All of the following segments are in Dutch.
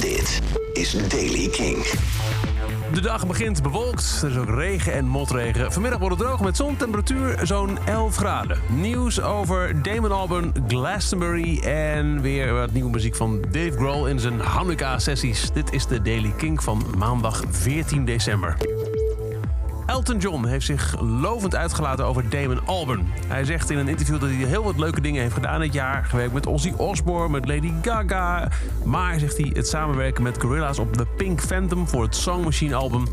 Dit is Daily King. De dag begint bewolkt. Er is ook regen en motregen. Vanmiddag wordt het droog met zontemperatuur zo'n 11 graden. Nieuws over Damon Albarn, Glastonbury en weer wat nieuwe muziek van Dave Grohl in zijn Hanukkah-sessies. Dit is de Daily King van maandag 14 december. Elton John heeft zich lovend uitgelaten over Damon Albarn. Hij zegt in een interview dat hij heel wat leuke dingen heeft gedaan dit jaar. Gewerkt met Ozzy Osbourne, met Lady Gaga. Maar, zegt hij, het samenwerken met Gorillaz op The Pink Phantom voor het Song Machine album...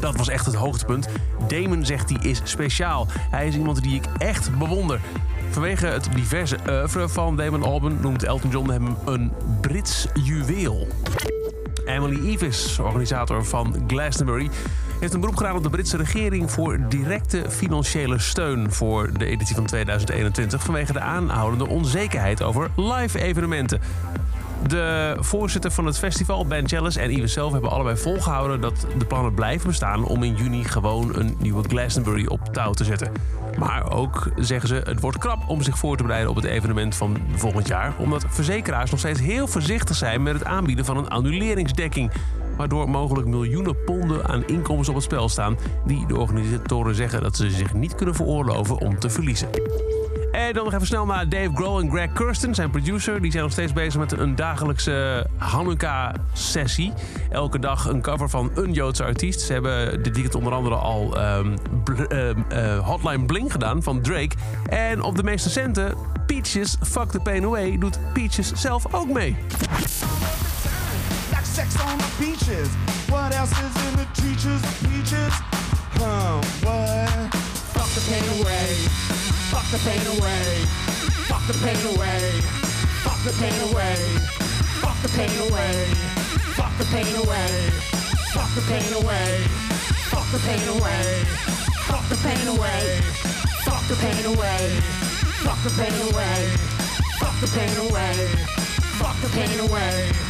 Dat was echt het hoogtepunt. Damon zegt hij is speciaal. Hij is iemand die ik echt bewonder. Vanwege het diverse oeuvre van Damon Albarn noemt Elton John hem een Brits juweel. Emily Evis, organisator van Glastonbury, heeft een beroep gedaan op de Britse regering voor directe financiële steun voor de editie van 2021 vanwege de aanhoudende onzekerheid over live evenementen. De voorzitter van het festival, Ben Jealous en Ives zelf hebben allebei volgehouden dat de plannen blijven bestaan om in juni gewoon een nieuwe Glastonbury op touw te zetten. Maar ook zeggen ze, het wordt krap om zich voor te bereiden op het evenement van volgend jaar, omdat verzekeraars nog steeds heel voorzichtig zijn met het aanbieden van een annuleringsdekking waardoor mogelijk miljoenen ponden aan inkomens op het spel staan, die de organisatoren zeggen dat ze zich niet kunnen veroorloven om te verliezen. En dan nog even snel naar Dave Grohl en Greg Kirsten, zijn producer. Die zijn nog steeds bezig met een dagelijkse Hanukkah-sessie. Elke dag een cover van een Joodse artiest. Ze hebben dit weekend onder andere al um, um, uh, Hotline Bling gedaan van Drake. En op de meest recente, Peaches Fuck the Pain Away, doet Peaches zelf ook mee. Sex on the beaches. What else is in the teachers of peaches? Huh, what? Fuck the pain away. Fuck the pain away. Fuck the pain away. Fuck the pain away. Fuck the pain away. Fuck the pain away. Fuck the pain away. Fuck the pain away. Fuck the pain away. Fuck the pain away. Fuck the pain away. Fuck the pain away. Fuck the pain away.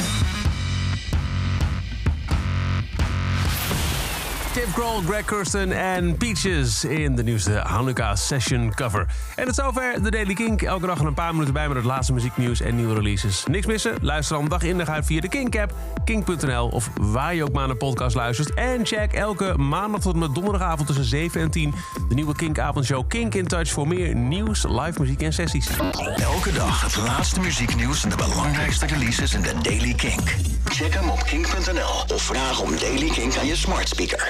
Dave Grohl, Greg Kirsten en Peaches in de nieuwste Hanukkah Session cover. En het zover de Daily Kink. Elke dag een paar minuten bij met het laatste muzieknieuws en nieuwe releases. Niks missen? Luister dan dag in dag uit via de Kink-app, kink.nl of waar je ook maar naar podcast luistert. En check elke maandag tot en met donderdagavond tussen 7 en 10 de nieuwe Kink-avondshow Kink in Touch voor meer nieuws, live muziek en sessies. Elke dag het laatste muzieknieuws en de belangrijkste releases in de Daily Kink. Check hem op kink.nl of vraag om Daily Kink aan je smart speaker.